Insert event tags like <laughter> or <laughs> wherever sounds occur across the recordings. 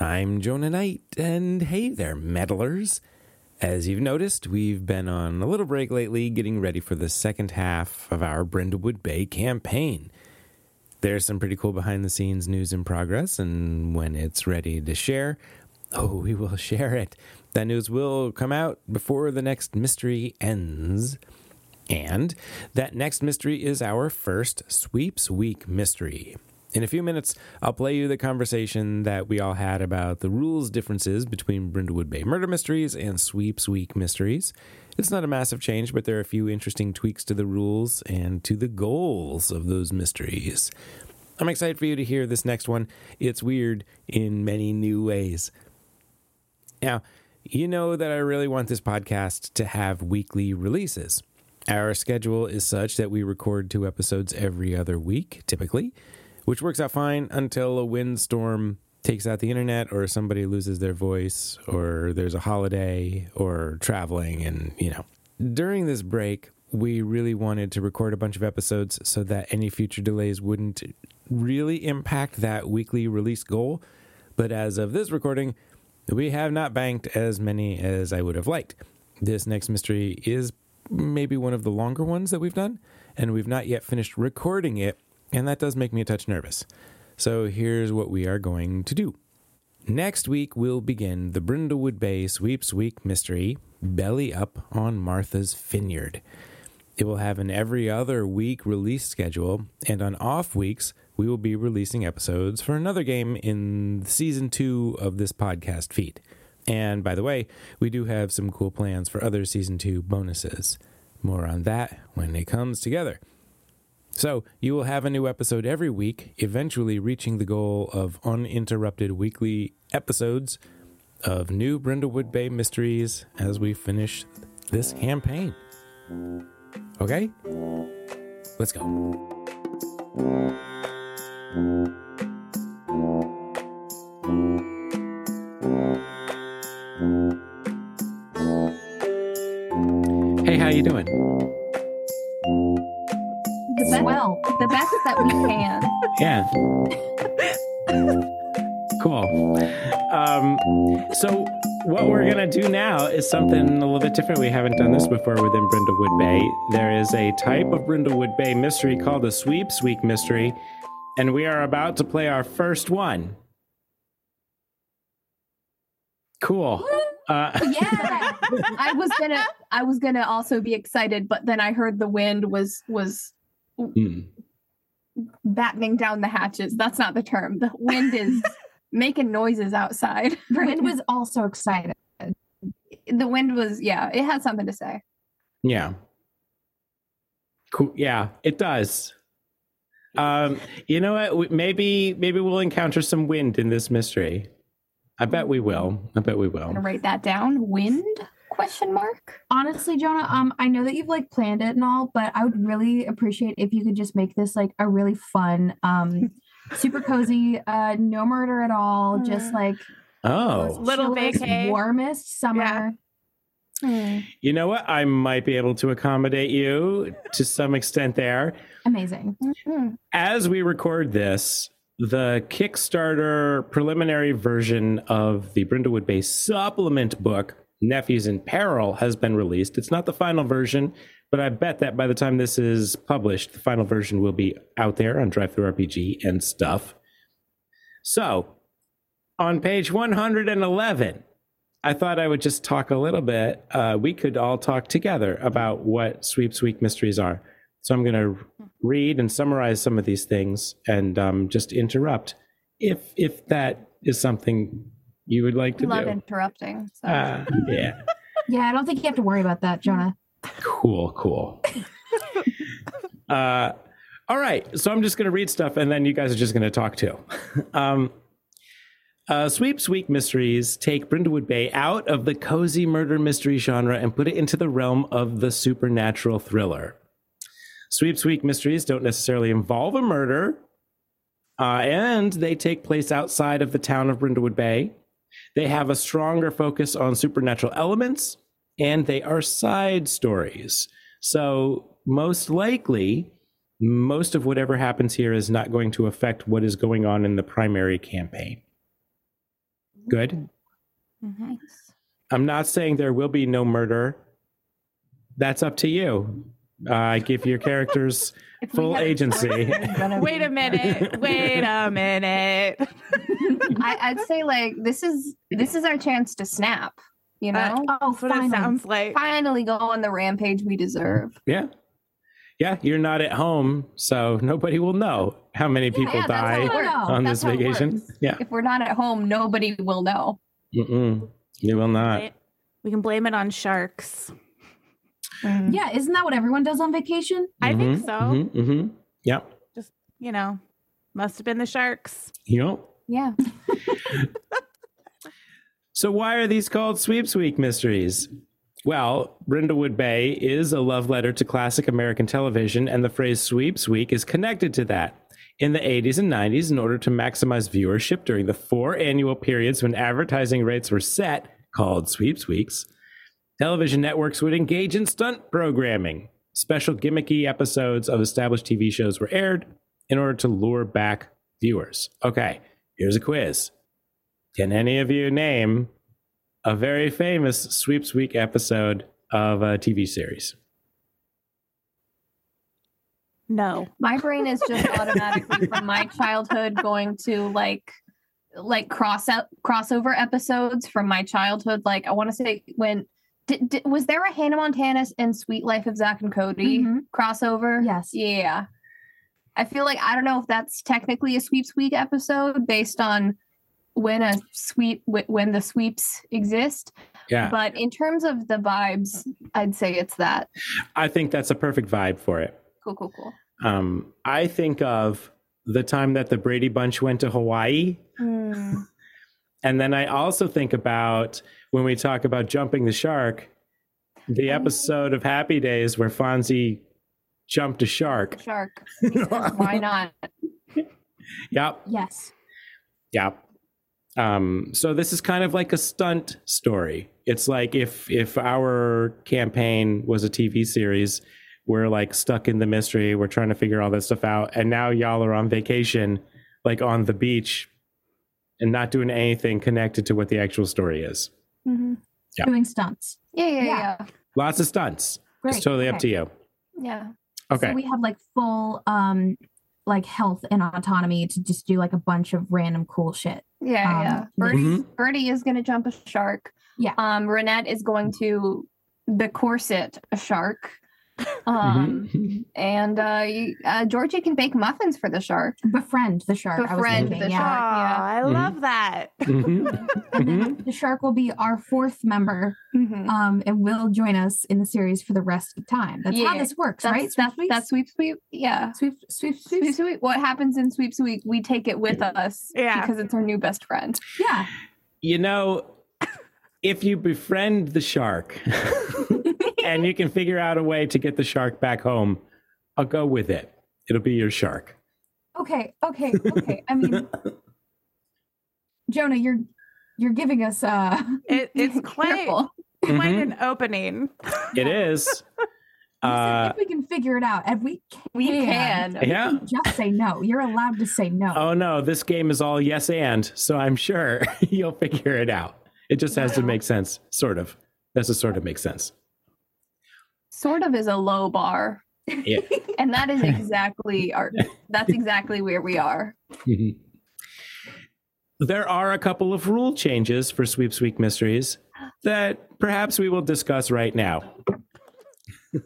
I'm Jonah Knight, and hey there, meddlers. As you've noticed, we've been on a little break lately getting ready for the second half of our Brindlewood Bay campaign. There's some pretty cool behind the scenes news in progress, and when it's ready to share, oh, we will <laughs> share it. That news will come out before the next mystery ends. And that next mystery is our first Sweeps Week mystery. In a few minutes, I'll play you the conversation that we all had about the rules differences between Brindlewood Bay murder mysteries and Sweeps Week mysteries. It's not a massive change, but there are a few interesting tweaks to the rules and to the goals of those mysteries. I'm excited for you to hear this next one. It's weird in many new ways. Now, you know that I really want this podcast to have weekly releases. Our schedule is such that we record two episodes every other week, typically which works out fine until a windstorm takes out the internet or somebody loses their voice or there's a holiday or traveling and you know. During this break we really wanted to record a bunch of episodes so that any future delays wouldn't really impact that weekly release goal. But as of this recording we have not banked as many as i would have liked. This next mystery is maybe one of the longer ones that we've done and we've not yet finished recording it and that does make me a touch nervous. So here's what we are going to do. Next week, we'll begin the Brindlewood Bay Sweeps Week mystery, Belly Up on Martha's Vineyard. It will have an every other week release schedule, and on off weeks, we will be releasing episodes for another game in season two of this podcast feed. And by the way, we do have some cool plans for other season two bonuses. More on that when it comes together. So you will have a new episode every week, eventually reaching the goal of uninterrupted weekly episodes of new Brindlewood Bay mysteries as we finish this campaign. Okay? Let's go. Hey, how you doing? Well, the best that we can. <laughs> Yeah. cool. Um, so what we're gonna do now is something a little bit different. We haven't done this before within Brindlewood Bay. There is a type of Brindlewood Bay mystery called a Sweeps Week mystery, and we are about to play our first one. Cool. Uh, <laughs> yeah, I was gonna, I was gonna also be excited, but then I heard the wind was was mm. battening down the hatches. That's not the term. The wind is <laughs> making noises outside. <laughs> The wind was also excited. The wind was, yeah, it had something to say. Yeah. Cool. Yeah, it does. Um, you know what? Maybe maybe we'll encounter some wind in this mystery. I bet we will. I bet we will. write that down. Wind question mark honestly jonah um i know that you've like planned it and all but i would really appreciate if you could just make this like a really fun um <laughs> super cozy uh no murder at all just like oh little vacay warmest summer yeah. You know what? I might be able to accommodate you to some extent there. Amazing. Mm-hmm. As we record this, the Kickstarter preliminary version of the Brindlewood Bay supplement book Nephews in Peril has been released. It's not the final version, but I bet that by the time this is published, the final version will be out there on DriveThruRPG and stuff. So, on page 111, I thought I would just talk a little bit. Uh, we could all talk together about what Sweeps Week mysteries are. So I'm going to read and summarize some of these things and um, just interrupt if if that is something you would like to love do. interrupting. So. Uh, yeah. <laughs> yeah, I don't think you have to worry about that, Jonah. Cool, cool. <laughs> uh, all right, so I'm just going to read stuff, and then you guys are just going to talk too. <laughs> um, uh, Sweeps Week Mysteries take Brindlewood Bay out of the cozy murder mystery genre and put it into the realm of the supernatural thriller. Sweeps Week Mysteries don't necessarily involve a murder, uh, and they take place outside of the town of Brindlewood Bay. They have a stronger focus on supernatural elements and they are side stories. So, most likely, most of whatever happens here is not going to affect what is going on in the primary campaign. Good. Mm-hmm. Nice. I'm not saying there will be no murder. That's up to you. Uh, give your characters <laughs> full agency. there's <laughs> Wait a minute. Wait a minute. I, I'd say like this is this is our chance to snap. You Uh, know, Oh, That's what it finally. sounds like. finally go on the rampage we deserve. Yeah. Yeah, you're not at home, so nobody will know how many people yeah, that's die on That's this vacation. Yeah. If we're not at home, nobody will know. Mm-mm. You will not. We can blame it on sharks. Yeah, isn't that what everyone does on vacation? I think so. mhm, mhm. Yep. You know, must have been the sharks. Yep. Yeah. <laughs> So why are these called Sweeps Week mysteries? Well, Brindlewood Bay is a love letter to classic American television, and the phrase Sweeps Week is connected to that. In the 80s and 90s, in order to maximize viewership during the four annual periods when advertising rates were set, called Sweeps Weeks, television networks would engage in stunt programming. Special gimmicky episodes of established TV shows were aired in order to lure back viewers. Okay, here's a quiz. Can any of you name a very famous Sweeps Week episode of a TV series? No. My brain is just <laughs> automatically from my childhood going to like like cross out crossover episodes from my childhood. Like I want to say when did, did, was there a Hannah Montana and Suite Life of Zack and Cody Mhm. crossover? Yes. Yeah. I feel like I don't know if that's technically a sweeps week episode based on when a sweep when the sweeps exist, Yeah, but in terms of the vibes, I'd say it's that. I think that's a perfect vibe for it. Cool, cool, cool. Um, I think of the time that the Brady Bunch went to Hawaii. Hmm. <laughs> And then I also think about when we talk about jumping the shark, the Oh. episode of Happy Days where Fonzie jumped a shark. Shark. <laughs> Why not? Yep, Yes. yep. Um, so this is kind of like a stunt story. It's like if if our campaign was a TV series, we're like stuck in the mystery, we're trying to figure all this stuff out, and now y'all are on vacation, like on the beach, and not doing anything connected to what the actual story is. Mhm. Yeah. Doing stunts. Yeah, yeah, Yeah. yeah. Lots of stunts. Great. It's totally up to you. Yeah. Okay. So we have like full um like health and autonomy to just do like a bunch of random cool shit. Yeah, Um, yeah. Birdie, Mhm. Birdie is going to jump a shark. Yeah. Um, Renette is going to the corset a shark. Um, Mhm. and uh, you- uh, Georgie can bake muffins for the shark. Befriend the shark. I was Befriend thinking, the yeah. shark. Aw, I Mhm. love that. <laughs> Mm-hmm. the shark will be our fourth member, um, and will join us in the series for the rest of time. That's how this works, That's, right? that's, Sweep, that's sweep sweep. Yeah. sweep, sweep, Sweep sweep. sweep. What happens in sweep sweep? We take it with us. Yeah. Because it's our new best friend. Yeah. You know, if you befriend the shark <laughs> and you can figure out a way to get the shark back home, I'll go with it. It'll be your shark. Okay. Okay. Okay. I mean, Jonah, you're you're giving us uh <laughs> It, it's quite, Careful. quite Mhm. an opening. It is. <laughs> Uh, if we can figure it out, and we can. We can. yeah. Just say no. You're allowed to say no. Oh no, this game is all yes and, so I'm sure <laughs> you'll figure it out. It just has to make sense, sort of. That's a sort of makes sense. Sort of is a low bar. Yeah. <laughs> And that is exactly our that's exactly where we are. <laughs> There are a couple of rule changes for Sweeps Week Mysteries that perhaps we will discuss right now. <laughs>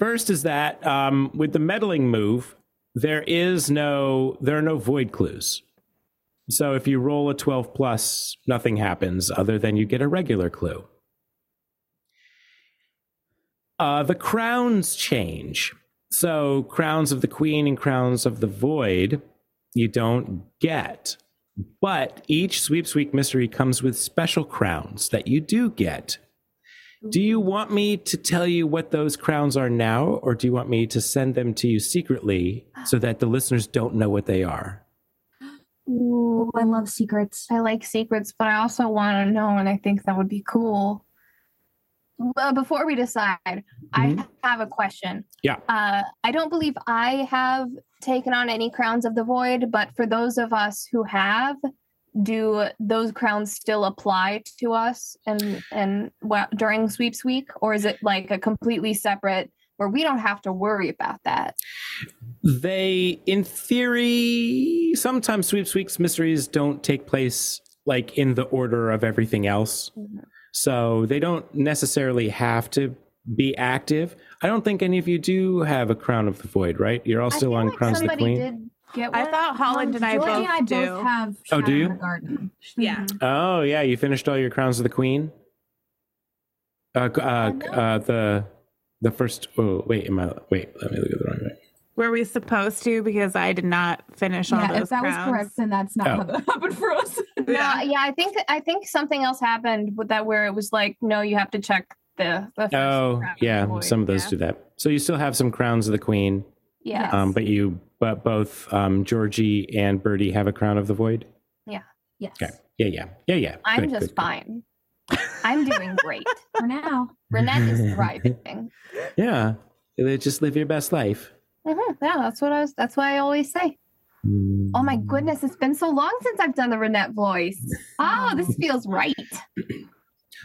First is that um, with the meddling move, there is no there are no void clues. So if you roll a 12 plus, nothing happens other than you get a regular clue. Uh, the crowns change. So crowns of the queen and crowns of the void you don't get. But each Sweeps Week mystery comes with special crowns that you do get. Do you want me to tell you what those crowns are now, or do you want me to send them to you secretly so that the listeners don't know what they are? Oh, I love secrets. I like secrets, but I also want to know, and I think that would be cool. But before we decide, I have a question. Yeah. Uh, I don't believe I have taken on any crowns of the void, but for those of us who have, do those crowns still apply to us and and wha- during sweeps week, or is it like a completely separate where we don't have to worry about that? They, in theory, sometimes sweeps weeks mysteries don't take place like in the order of everything else. Mhm. So they don't necessarily have to be active. I don't think any of you do have a Crown of the Void, right? You're all still on like Crowns of the Queen. did get I thought Holland and I Georgie both and I do. both have. Oh, do you? in the Garden. Yeah. Oh yeah, you finished all your Crowns of the Queen. Uh, uh, uh, the the first. Oh wait, am I? Wait, let me look at the wrong way. Were we supposed to? Because I did not finish all Yeah, those if that was correct, then that's not Oh. how <laughs> that happened for us. <laughs> No, yeah, I think I think something else happened with that where it was like, no, you have to check the. the first Oh yeah, void. some of those yeah. do that. So you still have some Crowns of the Queen, Yeah. um, but you, but both um, Georgie and Birdie have a Crown of the Void. Yeah. Yes. Okay. Yeah, yeah, yeah, yeah. I'm Good, just good, good. fine. I'm doing great. <laughs> For now. Renette is thriving. Yeah, just live your best life. Mhm, Yeah, that's what I was. That's what I always say. Oh my goodness, it's been so long since I've done the Renette voice. Oh, this feels right. <clears throat>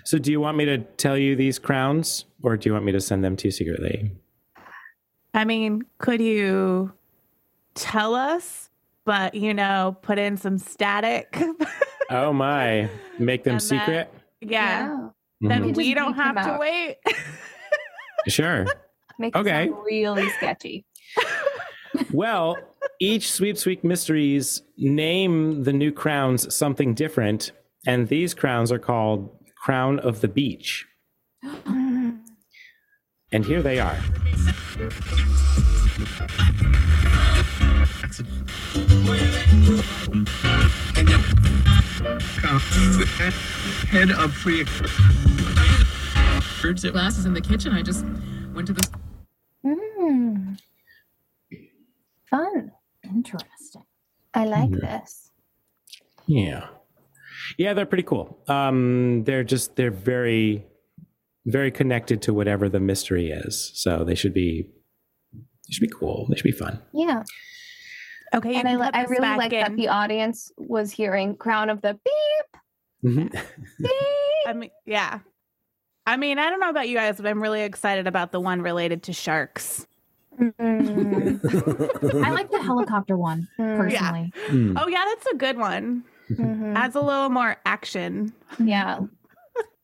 So, do you want me to tell you these crowns, or do you want me to send them to you secretly? I mean, could you tell us, but you know, put in some static? <laughs> Oh my! Make them And that- secret. yeah. You Then Mhm. could we don't have to wait. <laughs> Sure. Make it Okay. sound really sketchy. <laughs> Well, each Sweeps Week Mysteries name the new crowns something different, and these crowns are called Crown of the Beach. <gasps> And here they are. head of free glasses in the kitchen. I just went to this. Mm. Fun. Interesting. I like Yeah. this. Yeah. Yeah, they're pretty cool. Um, they're just they're very, very connected to whatever the mystery is. So they should be they should be cool. They should be fun. Yeah. okay, and I, can I really back like that the audience was hearing crown of the beep, Mhm. beep. I mean, yeah. I mean, I don't know about you guys, but I'm really excited about the one related to sharks. Mm, I like the helicopter one <laughs> personally. Mm. Oh yeah, that's a good one. mhm. Adds a little more action. Yeah.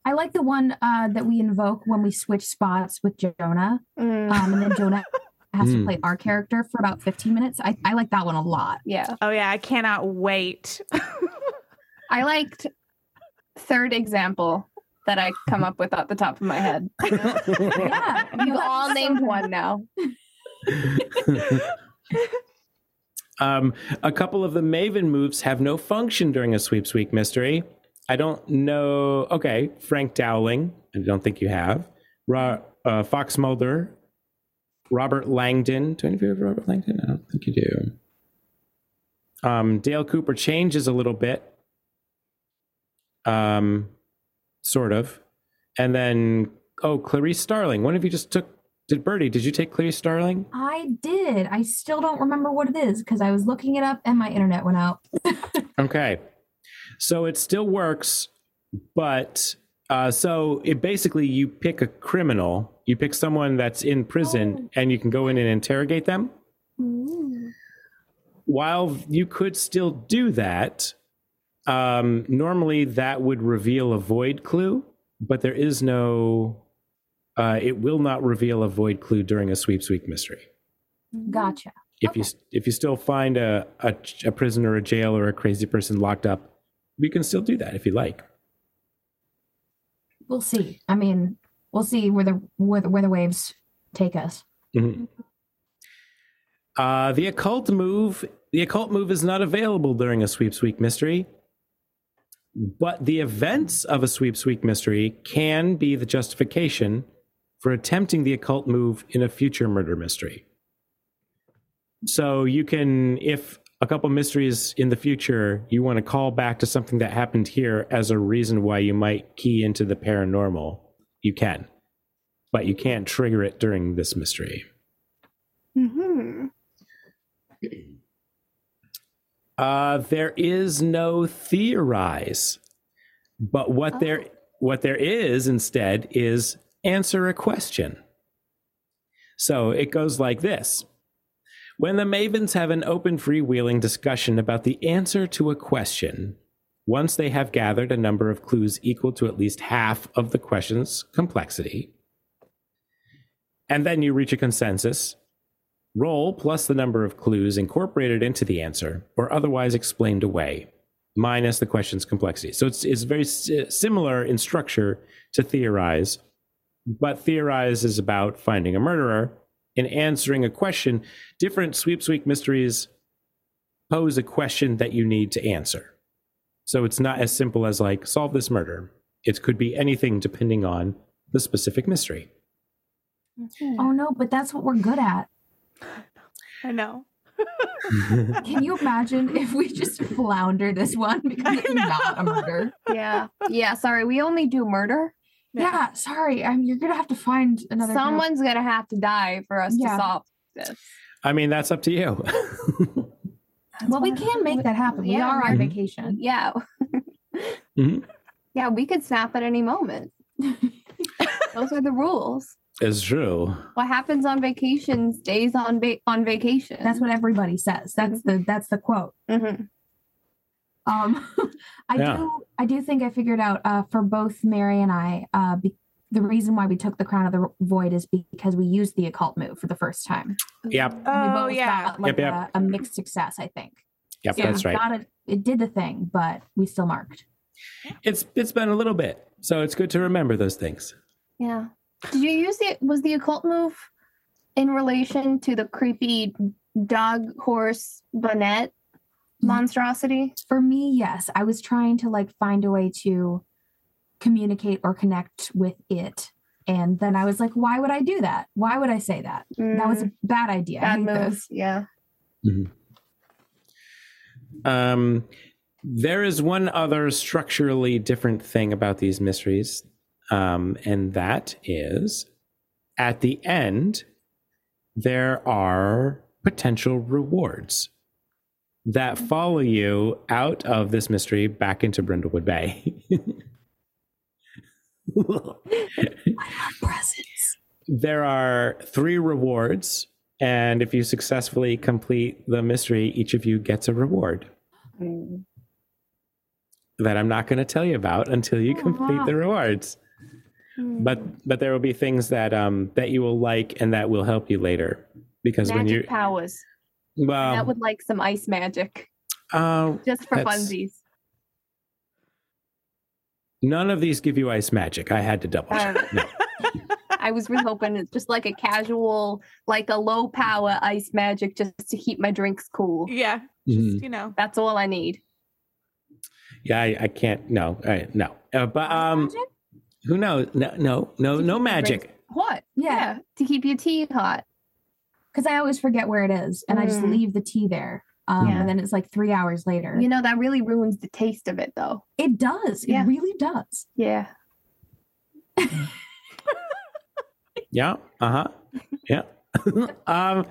I like the one uh, that we invoke when we switch spots with Jonah, Mm, um, and then Jonah <laughs> has to Mm. play our character for about 15 minutes. I, I like that one a lot. yeah. Oh yeah, I cannot wait. <laughs> I liked third example that I come up with at the top of my head. Yeah, You all named one now. <laughs> um, a couple of the Maven moves have no function during a Sweeps Week mystery. I don't know. Okay, Frank Dowling. I don't think you have. Ra- uh, Fox Mulder. Robert Langdon. Do any of you have Robert Langdon? I don't think you do. Um, Dale Cooper changes a little bit. Um, sort of. And then, oh, Clarice Starling. One of you just took. Did Birdie? Did you take Clarice Starling? I did. I still don't remember what it is because I was looking it up and my internet went out. <laughs> Okay. So it still works, but uh, so it basically you pick a criminal, you pick someone that's in prison, and you can go in and interrogate them. While you could still do that, um, normally that would reveal a void clue, but there is no. Uh, it will not reveal a void clue during a sweeps week mystery. Gotcha. If you if you still find a, a a prisoner, a jail, or a crazy person locked up, we can still do that if you like. We'll see. I mean, we'll see where the where the, where the waves take us. Mhm. Uh, the occult move. The occult move is not available during a sweeps week mystery, but the events of a sweeps week mystery can be the justification for attempting the occult move in a future murder mystery. So you can, if a couple mysteries in the future, you want to call back to something that happened here as a reason why you might key into the paranormal, you can, but you can't trigger it during this mystery. Mm-hmm. Uh, there is no theorize, but what there what there is instead is answer a question. So it goes like this. When the Mavens have an open freewheeling discussion about the answer to a question, once they have gathered a number of clues equal to at least half of the question's complexity, and then you reach a consensus, roll plus the number of clues incorporated into the answer or otherwise explained away, minus the question's complexity. So it's, it's very si- similar in structure to theorize, but theorizes about finding a murderer. In answering a question, different sweep sweep mysteries pose a question that you need to answer. So it's not as simple as like solve this murder. It could be anything depending on the specific mystery. Oh no, but that's what we're good at. I know. <laughs> Can you imagine if we just flounder this one <laughs> because it's not a murder? Yeah. Yeah. Sorry, we only do murder. Yeah, sorry. I'm, you're gonna have to find another. group. Someone's gonna have to die for us Yeah. to solve this. I mean, that's up to you. Well, we can make that happen. We are on Mhm. vacation. Yeah. Mhm. <laughs> Yeah, we could snap at any moment. <laughs> Those are the rules. it's true. What happens on vacation stays on va- on vacation. That's what everybody says. That's the that's the quote. Um, <laughs> I Yeah. do I do think I figured out uh, for both Mary and I. Uh, be, the reason why we took the crown of the void is because we used the occult move for the first time. Yep. And we Oh both yeah. got, like Yep, yep. A, a mixed success. I think. Yep, So that's right. Got it. It did the thing, but we still marked. It's it's been a little bit, so it's good to remember those things. Yeah. Did you use the was the occult move in relation to the creepy dog horse bonnet monstrosity? For me, yes, I was trying to like find a way to communicate or connect with it. And then I was like, why would I do that? Why would I say that? That was a bad idea. Bad hate move. this. Yeah. Um, there is one other structurally different thing about these mysteries, um, and that is at the end, there are potential rewards that follow you out of this mystery back into Brindlewood Bay. <laughs> Presents. there are three rewards, and if you successfully complete the mystery, each of you gets a reward. Mm. that I'm not going to tell you about until you complete the rewards. But but there will be things that um that you will like and that will help you later because when you powers. Well that would like some ice magic uh, just for That's- funsies. none of these give you ice magic. I had to double check. Um, No. <laughs> I was really hoping it's just like a casual, like a low power ice magic just to keep my drinks cool. Yeah. Mhm. Just, you know. That's all I need. Yeah, I, I can't. No, I, no. Uh, but um, Magic? who knows? No, no, no, no magic. drinks- What? Yeah. To keep your tea hot. Because I always forget where it is and I just Mm. leave the tea there. Um, Yeah. And then it's like three hours later. You know, that really ruins the taste of it though. it does. Yeah. It really does. Yeah. <laughs> Yeah. Uh huh. Yeah. <laughs> um,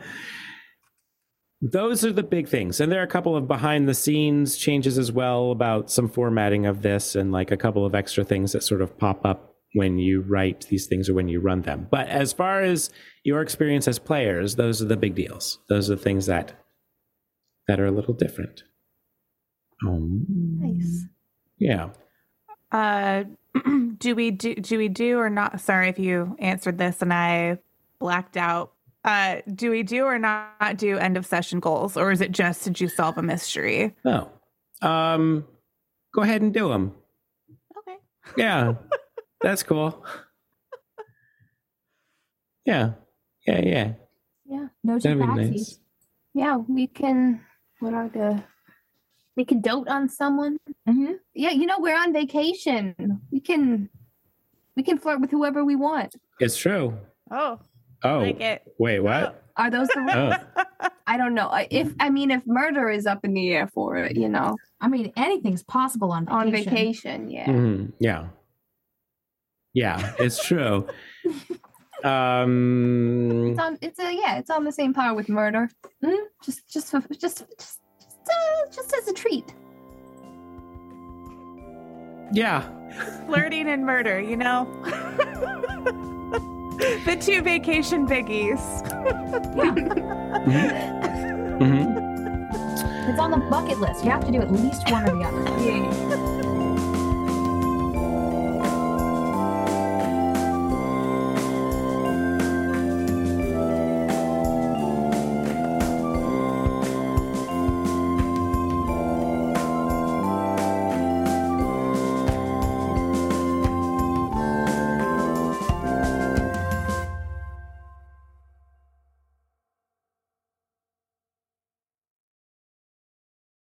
those are the big things, and there are a couple of behind the scenes changes as well about some formatting of this, and like a couple of extra things that sort of pop up when you write these things or when you run them. But as far as your experience as players, those are the big deals. Those are the things that that are a little different. Um, Nice. yeah. Uh, <clears throat> do we do do we do or not? Sorry if you answered this and I blacked out. Uh, do we do or not do end of session goals, or is it just did you solve a mystery? Oh. Um, go ahead and do them. Okay. Yeah, <laughs> that's cool. Yeah, yeah, yeah. Yeah. No That'd be nice. Yeah, we can what are the we can dote on someone. Mhm. Yeah, you know, we're on vacation. We can we can flirt with whoever we want. It's true. Oh, Oh, like it. wait, what? Are those the rules? Oh, I don't know. I- If I mean if murder is up in the air for it, you know, I mean, anything's possible on vacation. on vacation, yeah. mhm, yeah, yeah. It's true. <laughs> um, It's on it's a yeah, it's on the same par with murder. Mm. Just just for just just uh, just as a treat. Yeah. <laughs> Flirting and murder, you know? <laughs> the two vacation biggies. Mm-hmm. It's on the bucket list. You have to do at least one or the other. Yay.